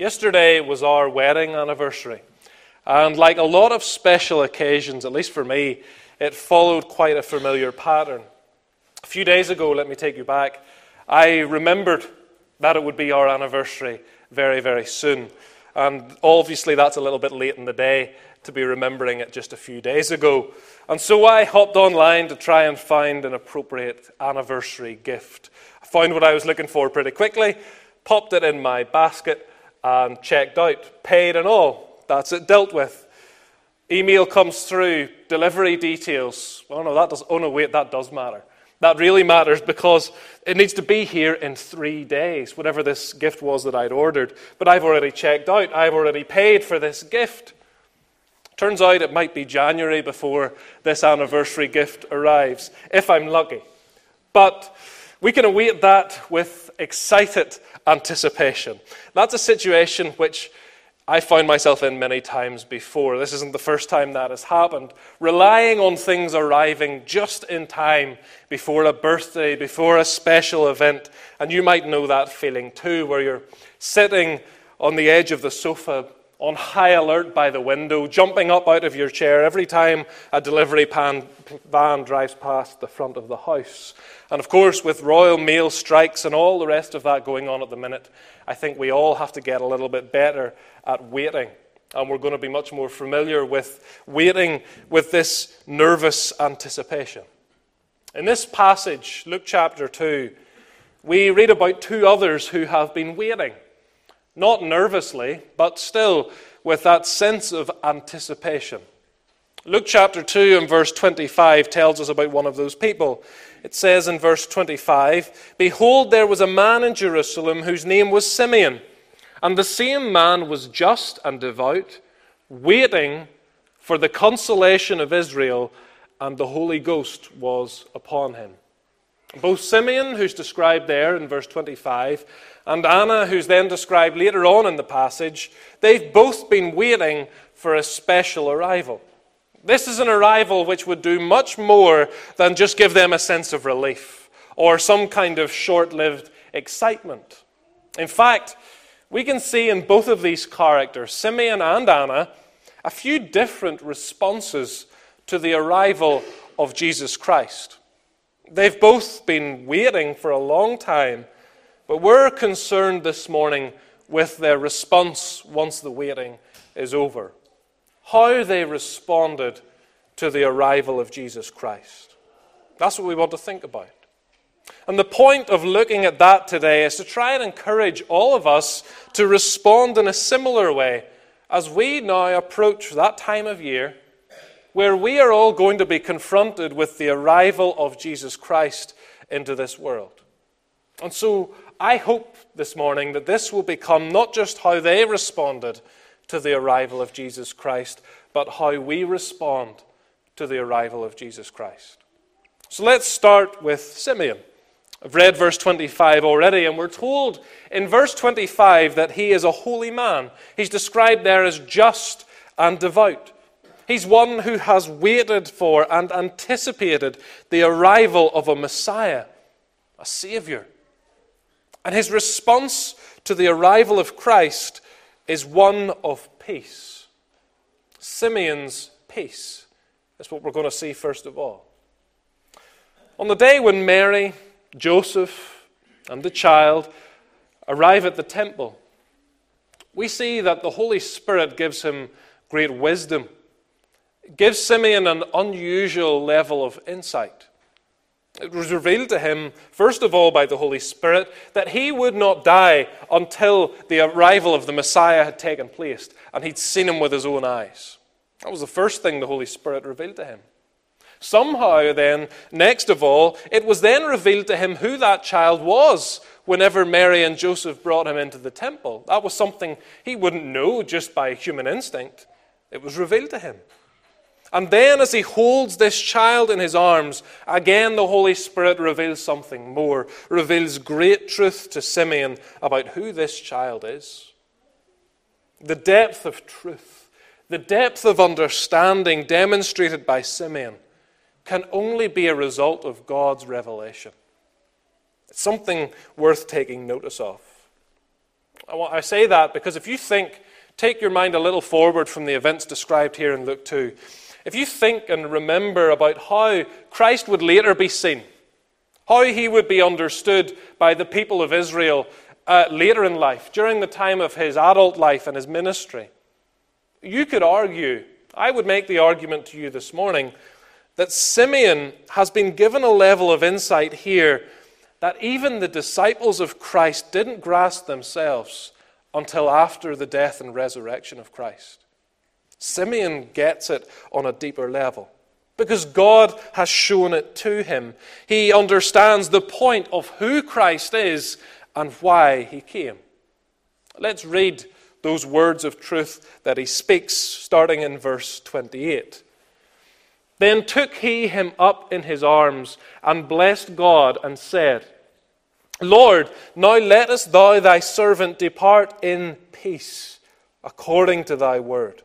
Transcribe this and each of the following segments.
Yesterday was our wedding anniversary. And like a lot of special occasions, at least for me, it followed quite a familiar pattern. A few days ago, let me take you back, I remembered that it would be our anniversary very, very soon. And obviously, that's a little bit late in the day to be remembering it just a few days ago. And so I hopped online to try and find an appropriate anniversary gift. I found what I was looking for pretty quickly, popped it in my basket, and checked out, paid and all. That's it dealt with. Email comes through, delivery details. Oh no, that does. Oh no, wait, that does matter. That really matters because it needs to be here in three days, whatever this gift was that I'd ordered. But I've already checked out. I've already paid for this gift. Turns out it might be January before this anniversary gift arrives, if I'm lucky. But we can await that with excited anticipation. That's a situation which I found myself in many times before. This isn't the first time that has happened. Relying on things arriving just in time before a birthday, before a special event. And you might know that feeling too, where you're sitting on the edge of the sofa on high alert by the window, jumping up out of your chair every time a delivery pan, van drives past the front of the house. And of course, with Royal Mail strikes and all the rest of that going on at the minute, I think we all have to get a little bit better at waiting. And we're going to be much more familiar with waiting with this nervous anticipation. In this passage, Luke chapter 2, we read about two others who have been waiting. Not nervously, but still with that sense of anticipation. Luke chapter 2 and verse 25 tells us about one of those people. It says in verse 25 Behold, there was a man in Jerusalem whose name was Simeon, and the same man was just and devout, waiting for the consolation of Israel, and the Holy Ghost was upon him. Both Simeon, who's described there in verse 25, and Anna, who's then described later on in the passage, they've both been waiting for a special arrival. This is an arrival which would do much more than just give them a sense of relief or some kind of short lived excitement. In fact, we can see in both of these characters, Simeon and Anna, a few different responses to the arrival of Jesus Christ. They've both been waiting for a long time but we're concerned this morning with their response once the waiting is over. How they responded to the arrival of Jesus Christ. That's what we want to think about. And the point of looking at that today is to try and encourage all of us to respond in a similar way as we now approach that time of year where we are all going to be confronted with the arrival of Jesus Christ into this world. And so I hope this morning that this will become not just how they responded to the arrival of Jesus Christ, but how we respond to the arrival of Jesus Christ. So let's start with Simeon. I've read verse 25 already, and we're told in verse 25 that he is a holy man. He's described there as just and devout. He's one who has waited for and anticipated the arrival of a Messiah, a Savior. And his response to the arrival of Christ is one of peace. Simeon's peace is what we're going to see first of all. On the day when Mary, Joseph, and the child arrive at the temple, we see that the Holy Spirit gives him great wisdom, it gives Simeon an unusual level of insight. It was revealed to him, first of all, by the Holy Spirit, that he would not die until the arrival of the Messiah had taken place and he'd seen him with his own eyes. That was the first thing the Holy Spirit revealed to him. Somehow, then, next of all, it was then revealed to him who that child was whenever Mary and Joseph brought him into the temple. That was something he wouldn't know just by human instinct. It was revealed to him. And then, as he holds this child in his arms, again the Holy Spirit reveals something more, reveals great truth to Simeon about who this child is. The depth of truth, the depth of understanding demonstrated by Simeon can only be a result of God's revelation. It's something worth taking notice of. I say that because if you think, take your mind a little forward from the events described here in Luke 2. If you think and remember about how Christ would later be seen, how he would be understood by the people of Israel uh, later in life, during the time of his adult life and his ministry, you could argue, I would make the argument to you this morning, that Simeon has been given a level of insight here that even the disciples of Christ didn't grasp themselves until after the death and resurrection of Christ. Simeon gets it on a deeper level because God has shown it to him. He understands the point of who Christ is and why he came. Let's read those words of truth that he speaks, starting in verse 28. Then took he him up in his arms and blessed God and said, Lord, now lettest thou thy servant depart in peace, according to thy word.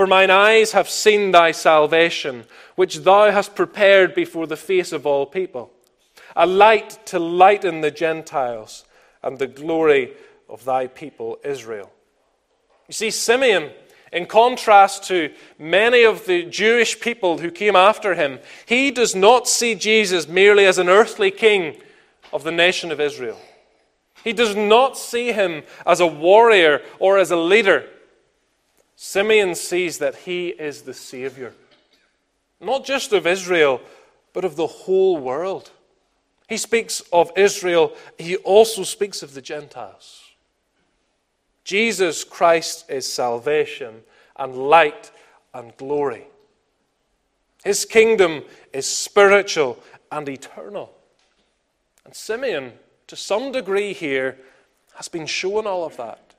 For mine eyes have seen thy salvation, which thou hast prepared before the face of all people, a light to lighten the Gentiles and the glory of thy people Israel. You see, Simeon, in contrast to many of the Jewish people who came after him, he does not see Jesus merely as an earthly king of the nation of Israel. He does not see him as a warrior or as a leader. Simeon sees that he is the Savior, not just of Israel, but of the whole world. He speaks of Israel, he also speaks of the Gentiles. Jesus Christ is salvation and light and glory. His kingdom is spiritual and eternal. And Simeon, to some degree here, has been shown all of that.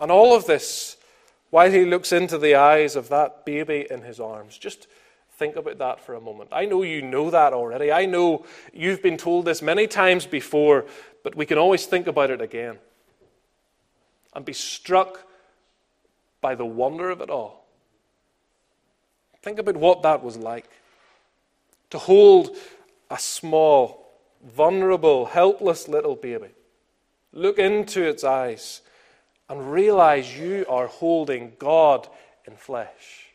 And all of this while he looks into the eyes of that baby in his arms. Just think about that for a moment. I know you know that already. I know you've been told this many times before, but we can always think about it again and be struck by the wonder of it all. Think about what that was like to hold a small, vulnerable, helpless little baby. Look into its eyes and realize you are holding God in flesh.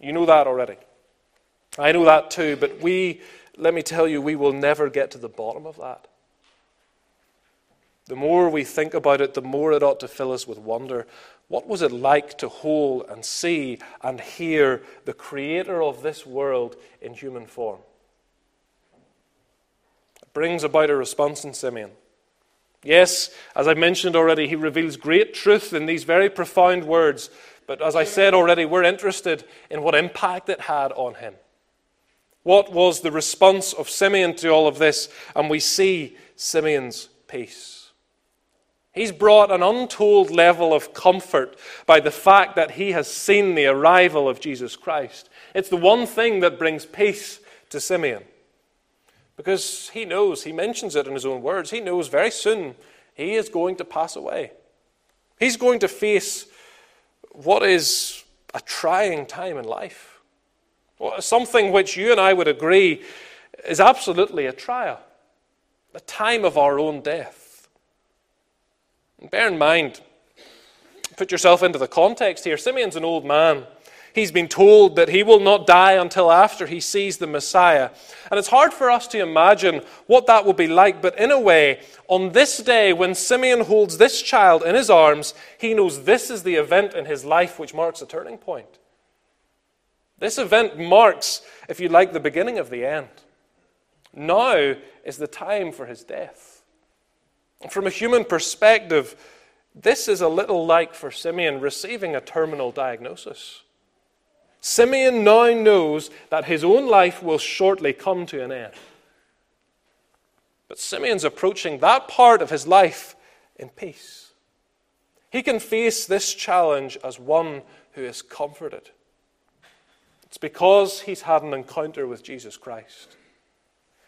You know that already. I know that too, but we, let me tell you, we will never get to the bottom of that. The more we think about it, the more it ought to fill us with wonder. What was it like to hold and see and hear the Creator of this world in human form? It brings about a response in Simeon. Yes, as I mentioned already, he reveals great truth in these very profound words. But as I said already, we're interested in what impact it had on him. What was the response of Simeon to all of this? And we see Simeon's peace. He's brought an untold level of comfort by the fact that he has seen the arrival of Jesus Christ. It's the one thing that brings peace to Simeon. Because he knows, he mentions it in his own words, he knows very soon he is going to pass away. He's going to face what is a trying time in life. Something which you and I would agree is absolutely a trial, a time of our own death. And bear in mind, put yourself into the context here. Simeon's an old man. He's been told that he will not die until after he sees the Messiah. And it's hard for us to imagine what that will be like, but in a way, on this day, when Simeon holds this child in his arms, he knows this is the event in his life which marks a turning point. This event marks, if you like, the beginning of the end. Now is the time for his death. From a human perspective, this is a little like for Simeon receiving a terminal diagnosis. Simeon now knows that his own life will shortly come to an end. But Simeon's approaching that part of his life in peace. He can face this challenge as one who is comforted. It's because he's had an encounter with Jesus Christ.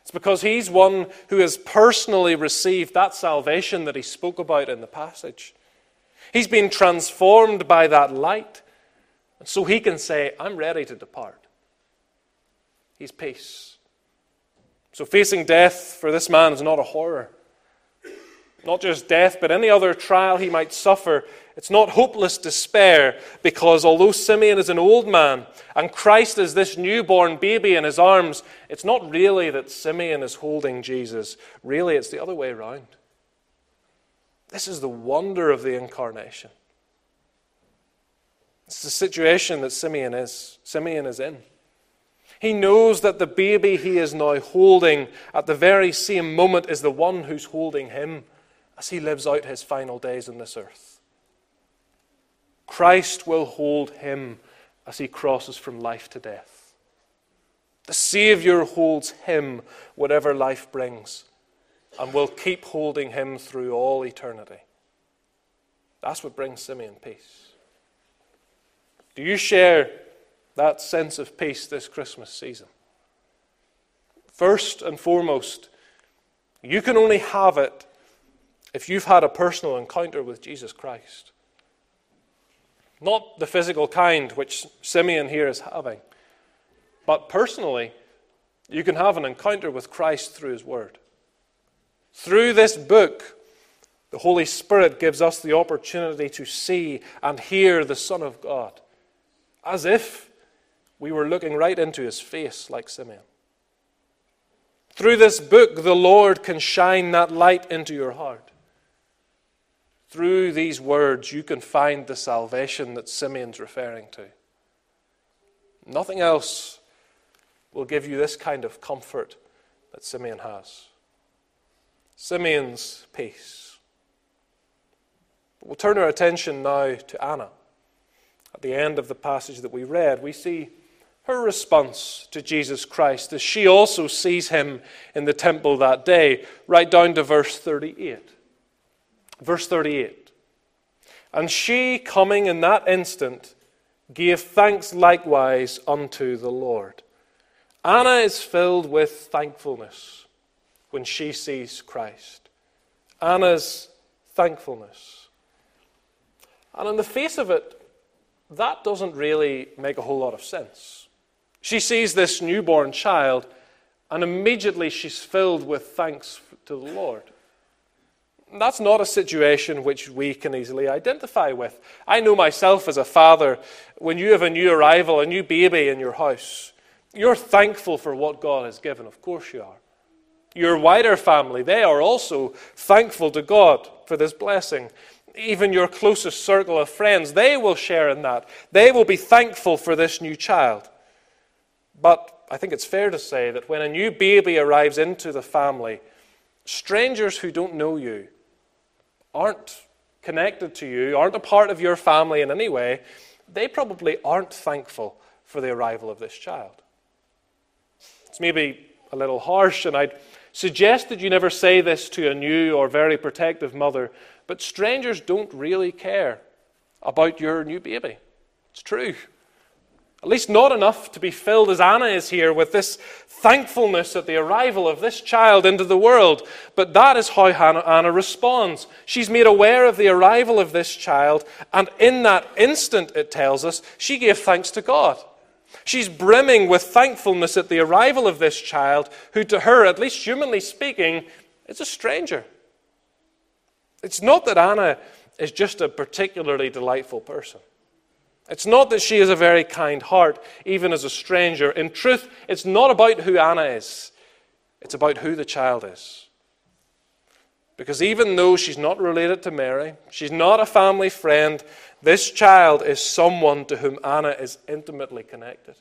It's because he's one who has personally received that salvation that he spoke about in the passage. He's been transformed by that light. So he can say, I'm ready to depart. He's peace. So facing death for this man is not a horror. not just death, but any other trial he might suffer, it's not hopeless despair, because although Simeon is an old man and Christ is this newborn baby in his arms, it's not really that Simeon is holding Jesus. Really, it's the other way around. This is the wonder of the incarnation. It's the situation that Simeon is. Simeon is in. He knows that the baby he is now holding at the very same moment is the one who's holding him as he lives out his final days on this earth. Christ will hold him as he crosses from life to death. The Savior holds him whatever life brings and will keep holding him through all eternity. That's what brings Simeon peace. Do you share that sense of peace this Christmas season? First and foremost, you can only have it if you've had a personal encounter with Jesus Christ. Not the physical kind, which Simeon here is having, but personally, you can have an encounter with Christ through His Word. Through this book, the Holy Spirit gives us the opportunity to see and hear the Son of God, as if we were looking right into His face like Simeon. Through this book, the Lord can shine that light into your heart. Through these words, you can find the salvation that Simeon's referring to. Nothing else will give you this kind of comfort that Simeon has. Simeon's peace. We'll turn our attention now to Anna. At the end of the passage that we read, we see her response to Jesus Christ as she also sees him in the temple that day, right down to verse 38. Verse 38 And she, coming in that instant, gave thanks likewise unto the Lord. Anna is filled with thankfulness when she sees Christ. Anna's thankfulness. And in the face of it, that doesn't really make a whole lot of sense. She sees this newborn child, and immediately she's filled with thanks to the Lord. That's not a situation which we can easily identify with. I know myself as a father, when you have a new arrival, a new baby in your house, you're thankful for what God has given. Of course you are. Your wider family, they are also thankful to God for this blessing. Even your closest circle of friends, they will share in that. They will be thankful for this new child. But I think it's fair to say that when a new baby arrives into the family, strangers who don't know you, aren't connected to you, aren't a part of your family in any way, they probably aren't thankful for the arrival of this child. It's maybe a little harsh, and I'd suggest that you never say this to a new or very protective mother, but strangers don't really care about your new baby. It's true. At least not enough to be filled as Anna is here with this thankfulness at the arrival of this child into the world. But that is how Anna responds. She's made aware of the arrival of this child, and in that instant, it tells us, she gave thanks to God. She's brimming with thankfulness at the arrival of this child, who to her, at least humanly speaking, is a stranger. It's not that Anna is just a particularly delightful person. It's not that she has a very kind heart, even as a stranger. In truth, it's not about who Anna is, it's about who the child is. Because even though she's not related to Mary, she's not a family friend, this child is someone to whom Anna is intimately connected.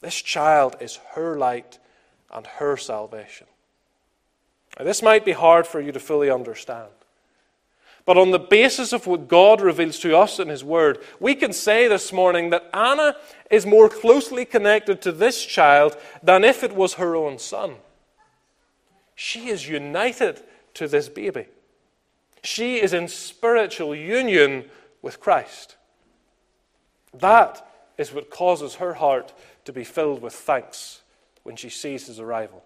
This child is her light and her salvation. Now, this might be hard for you to fully understand. But on the basis of what God reveals to us in His Word, we can say this morning that Anna is more closely connected to this child than if it was her own son. She is united to this baby. She is in spiritual union with Christ. That is what causes her heart to be filled with thanks when she sees his arrival.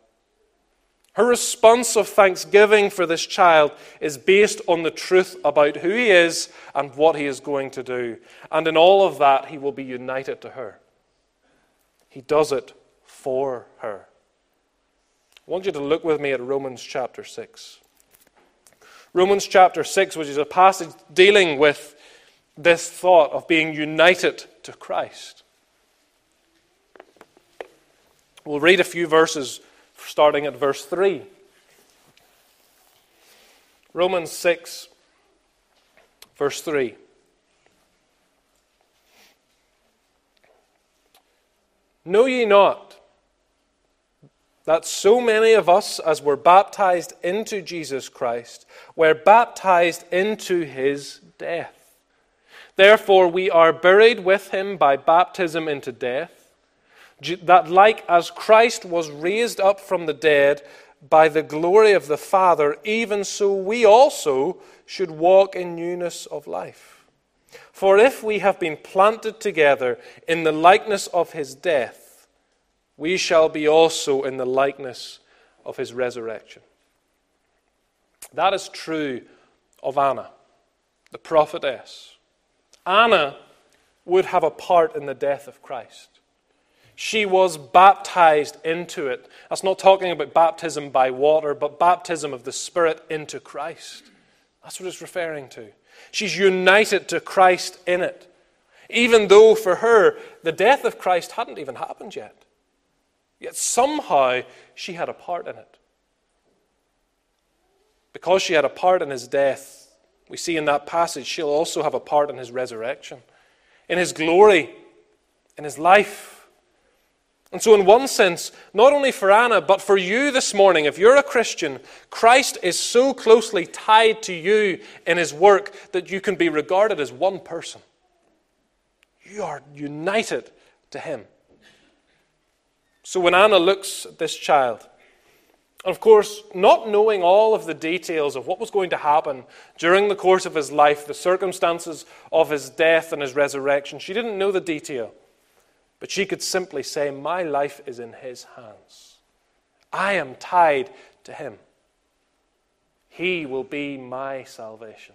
Her response of thanksgiving for this child is based on the truth about who he is and what he is going to do. And in all of that, he will be united to her. He does it for her. I want you to look with me at Romans chapter 6. Romans chapter 6, which is a passage dealing with this thought of being united to Christ. We'll read a few verses starting at verse 3. Romans 6, verse 3. Know ye not that so many of us as were baptized into Jesus Christ were baptized into his death? Therefore, we are buried with him by baptism into death, that like as Christ was raised up from the dead by the glory of the Father, even so we also should walk in newness of life. For if we have been planted together in the likeness of his death, we shall be also in the likeness of his resurrection. That is true of Anna, the prophetess. Anna would have a part in the death of Christ. She was baptized into it. That's not talking about baptism by water, but baptism of the Spirit into Christ. That's what it's referring to. She's united to Christ in it, even though for her the death of Christ hadn't even happened yet. Yet somehow she had a part in it. Because she had a part in his death, we see in that passage she'll also have a part in his resurrection, in his glory, in his life. And so, in one sense, not only for Anna, but for you this morning, if you're a Christian, Christ is so closely tied to you in his work that you can be regarded as one person. You are united to him. So, when Anna looks at this child, and of course, not knowing all of the details of what was going to happen during the course of his life, the circumstances of his death and his resurrection, she didn't know the detail. But she could simply say, My life is in His hands. I am tied to Him. He will be my salvation.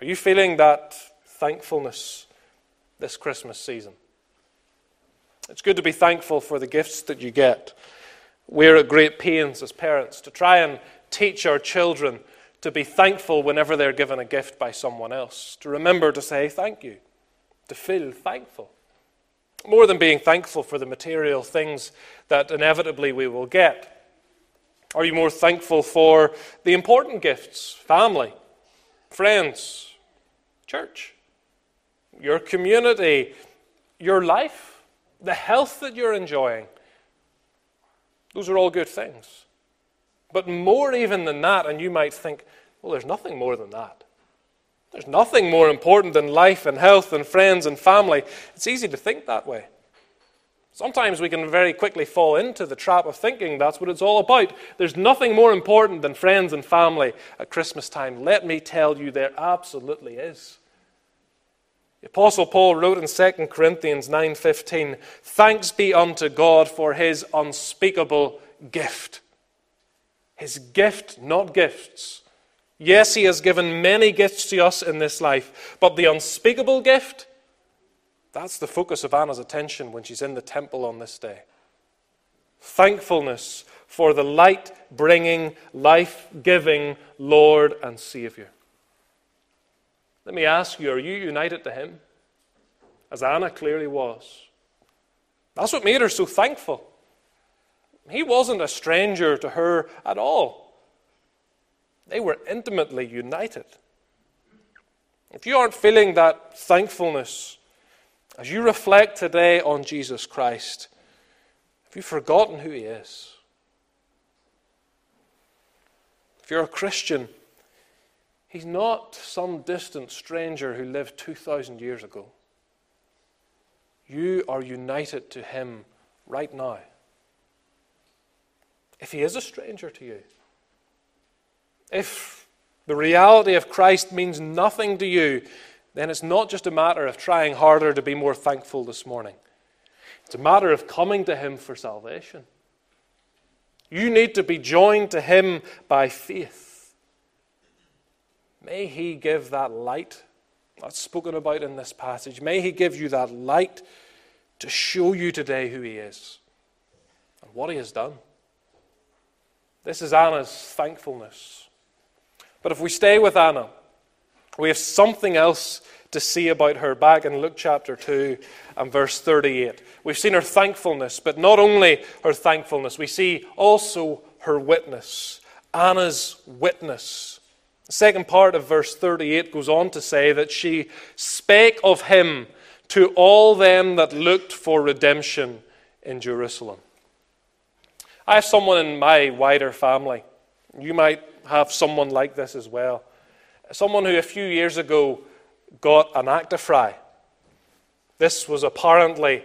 Are you feeling that thankfulness this Christmas season? It's good to be thankful for the gifts that you get. We're at great pains as parents to try and teach our children to be thankful whenever they're given a gift by someone else, to remember to say thank you to feel thankful. More than being thankful for the material things that inevitably we will get. Are you more thankful for the important gifts? Family, friends, church, your community, your life, the health that you're enjoying. Those are all good things. But more even than that, and you might think, well, there's nothing more than that. There's nothing more important than life and health and friends and family. It's easy to think that way. Sometimes we can very quickly fall into the trap of thinking that's what it's all about. There's nothing more important than friends and family at Christmas time. Let me tell you, there absolutely is. The apostle Paul wrote in 2 Corinthians 9:15, "Thanks be unto God for his unspeakable gift." His gift, not gifts. Yes, He has given many gifts to us in this life, but the unspeakable gift, that's the focus of Anna's attention when she's in the temple on this day. Thankfulness for the light bringing, life giving Lord and Savior. Let me ask you are you united to Him? As Anna clearly was. That's what made her so thankful. He wasn't a stranger to her at all. They were intimately united. If you aren't feeling that thankfulness as you reflect today on Jesus Christ, have you forgotten who He is? If you're a Christian, He's not some distant stranger who lived 2,000 years ago. You are united to Him right now. If He is a stranger to you, if the reality of Christ means nothing to you, then it's not just a matter of trying harder to be more thankful this morning. It's a matter of coming to Him for salvation. You need to be joined to Him by faith. May He give that light that's spoken about in this passage. May He give you that light to show you today who He is and what He has done. This is Anna's thankfulness But if we stay with Anna, we have something else to see about her back in Luke chapter 2 and verse 38. We've seen her thankfulness, but not only her thankfulness, we see also her witness. Anna's witness. The second part of verse 38 goes on to say that she spake of him to all them that looked for redemption in Jerusalem. I have someone in my wider family. You might have someone like this as well. Someone who a few years ago got an Actifry. This was apparently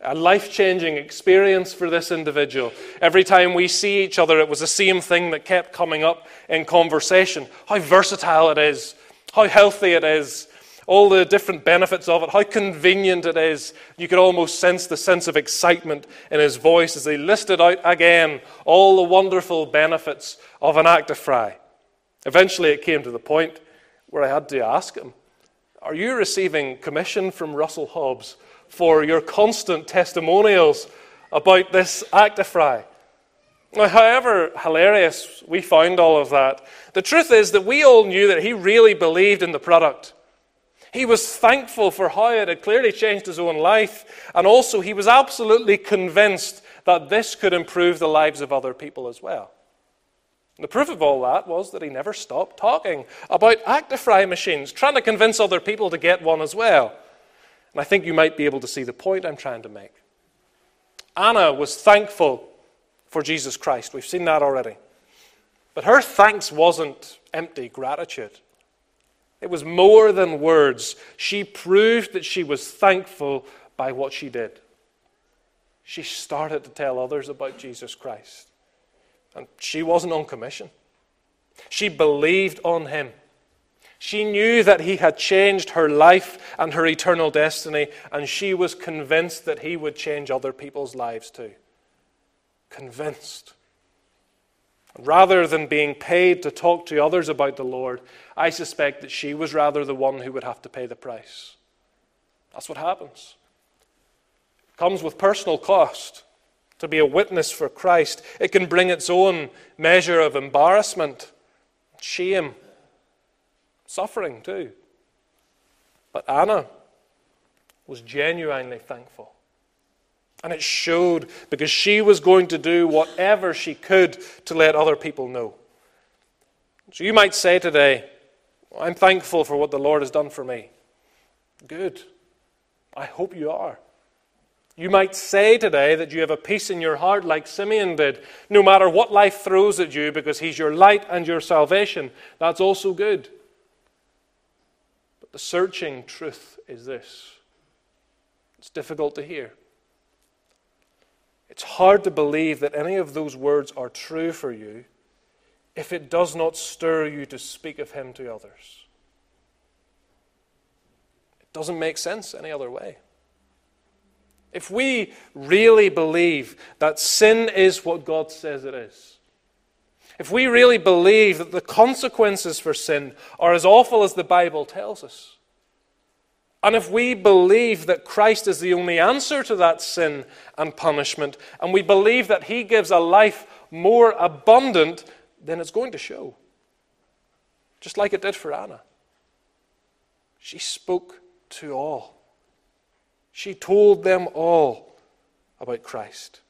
a life changing experience for this individual. Every time we see each other, it was the same thing that kept coming up in conversation how versatile it is, how healthy it is, all the different benefits of it, how convenient it is. You could almost sense the sense of excitement in his voice as he listed out again all the wonderful benefits of an Actifry. Eventually, it came to the point where I had to ask him, Are you receiving commission from Russell Hobbs for your constant testimonials about this act Actifry? Now, however hilarious we found all of that, the truth is that we all knew that he really believed in the product. He was thankful for how it had clearly changed his own life, and also he was absolutely convinced that this could improve the lives of other people as well. And the proof of all that was that he never stopped talking about Actifry machines, trying to convince other people to get one as well. And I think you might be able to see the point I'm trying to make. Anna was thankful for Jesus Christ. We've seen that already. But her thanks wasn't empty gratitude. It was more than words. She proved that she was thankful by what she did. She started to tell others about Jesus Christ. And she wasn't on commission. She believed on him. She knew that he had changed her life and her eternal destiny, and she was convinced that he would change other people's lives too. Convinced. Rather than being paid to talk to others about the Lord, I suspect that she was rather the one who would have to pay the price. That's what happens. It comes with personal cost. To be a witness for Christ, it can bring its own measure of embarrassment, shame, suffering too. But Anna was genuinely thankful. And it showed because she was going to do whatever she could to let other people know. So you might say today, I'm thankful for what the Lord has done for me. Good. I hope you are. You might say today that you have a peace in your heart like Simeon did, no matter what life throws at you, because he's your light and your salvation. That's also good. But the searching truth is this it's difficult to hear. It's hard to believe that any of those words are true for you if it does not stir you to speak of Him to others. It doesn't make sense any other way. If we really believe that sin is what God says it is, if we really believe that the consequences for sin are as awful as the Bible tells us, and if we believe that Christ is the only answer to that sin and punishment, and we believe that He gives a life more abundant then it's going to show. Just like it did for Anna. She spoke to all, she told them all about Christ.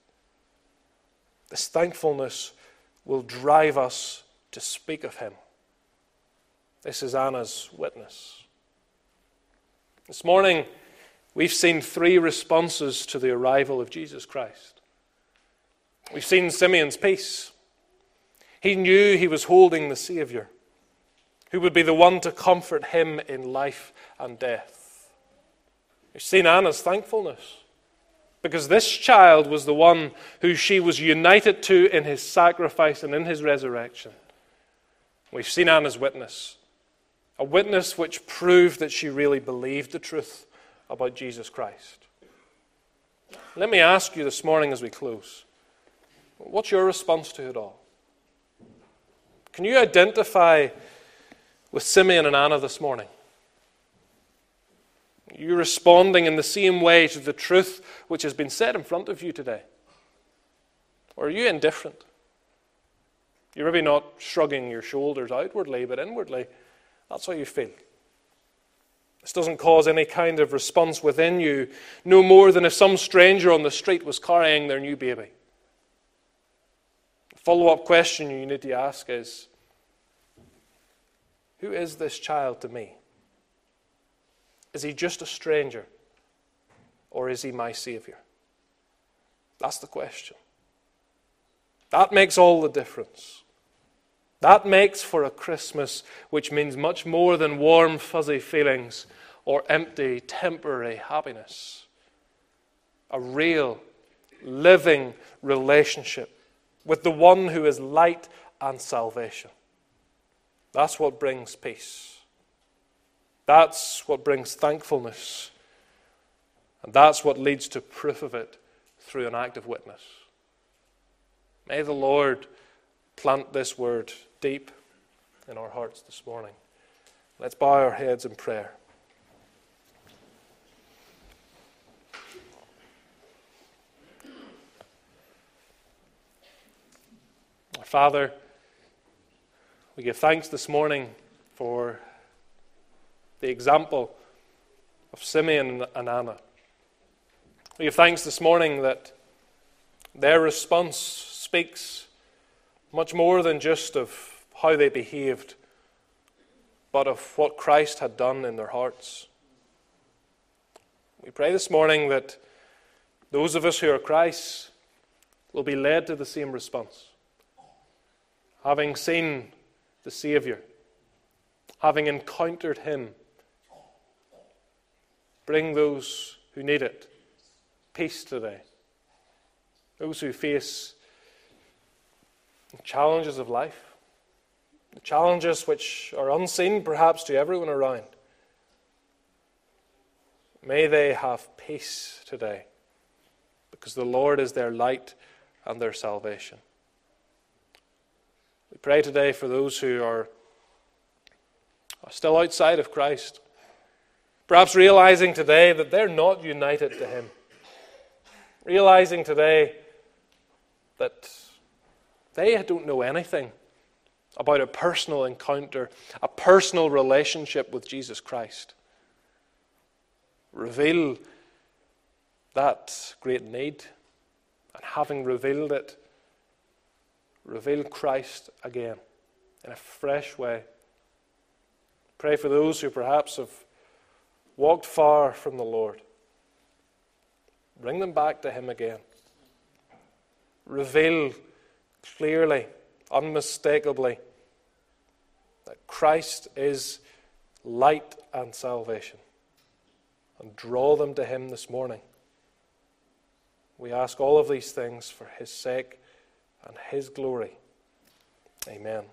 This thankfulness will drive us to speak of him. This is Anna's witness. This morning, we've seen three responses to the arrival of Jesus Christ. We've seen Simeon's peace. He knew he was holding the Savior, who would be the one to comfort him in life and death. We've seen Anna's thankfulness because this child was the one who she was united to in his sacrifice and in his resurrection. We've seen Anna's witness, a witness which proved that she really believed the truth about Jesus Christ. Let me ask you this morning as we close what's your response to it all? Can you identify with Simeon and Anna this morning? Are you responding in the same way to the truth which has been said in front of you today? Or are you indifferent? You're maybe not shrugging your shoulders outwardly, but inwardly, that's how you feel. This doesn't cause any kind of response within you, no more than if some stranger on the street was carrying their new baby. The follow up question you need to ask is Who is this child to me? Is he just a stranger? Or is he my Savior? That's the question. That makes all the difference. That makes for a Christmas which means much more than warm, fuzzy feelings or empty, temporary happiness. A real, living relationship with the one who is light and salvation. That's what brings peace. That's what brings thankfulness. And that's what leads to proof of it through an act of witness. May the Lord plant this word deep in our hearts this morning. Let's bow our heads in prayer. Father, we give thanks this morning for the example of Simeon and Anna. We give thanks this morning that their response speaks much more than just of how they behaved, but of what Christ had done in their hearts. We pray this morning that those of us who are Christ will be led to the same response. Having seen the Savior, having encountered Him, bring those who need it peace today. Those who face challenges of life, the challenges which are unseen perhaps to everyone around. May they have peace today because the Lord is their light and their salvation. We pray today for those who are, are still outside of Christ, perhaps realizing today that they're not united to Him, realizing today that they don't know anything about a personal encounter, a personal relationship with Jesus Christ. Reveal that great need, and having revealed it, reveal Christ again in a fresh way. Pray for those who perhaps have walked far from the Lord. Bring them back to Him again. Reveal clearly, unmistakably, that Christ is light and salvation. And draw them to Him this morning. We ask all of these things for His sake and His glory. Amen.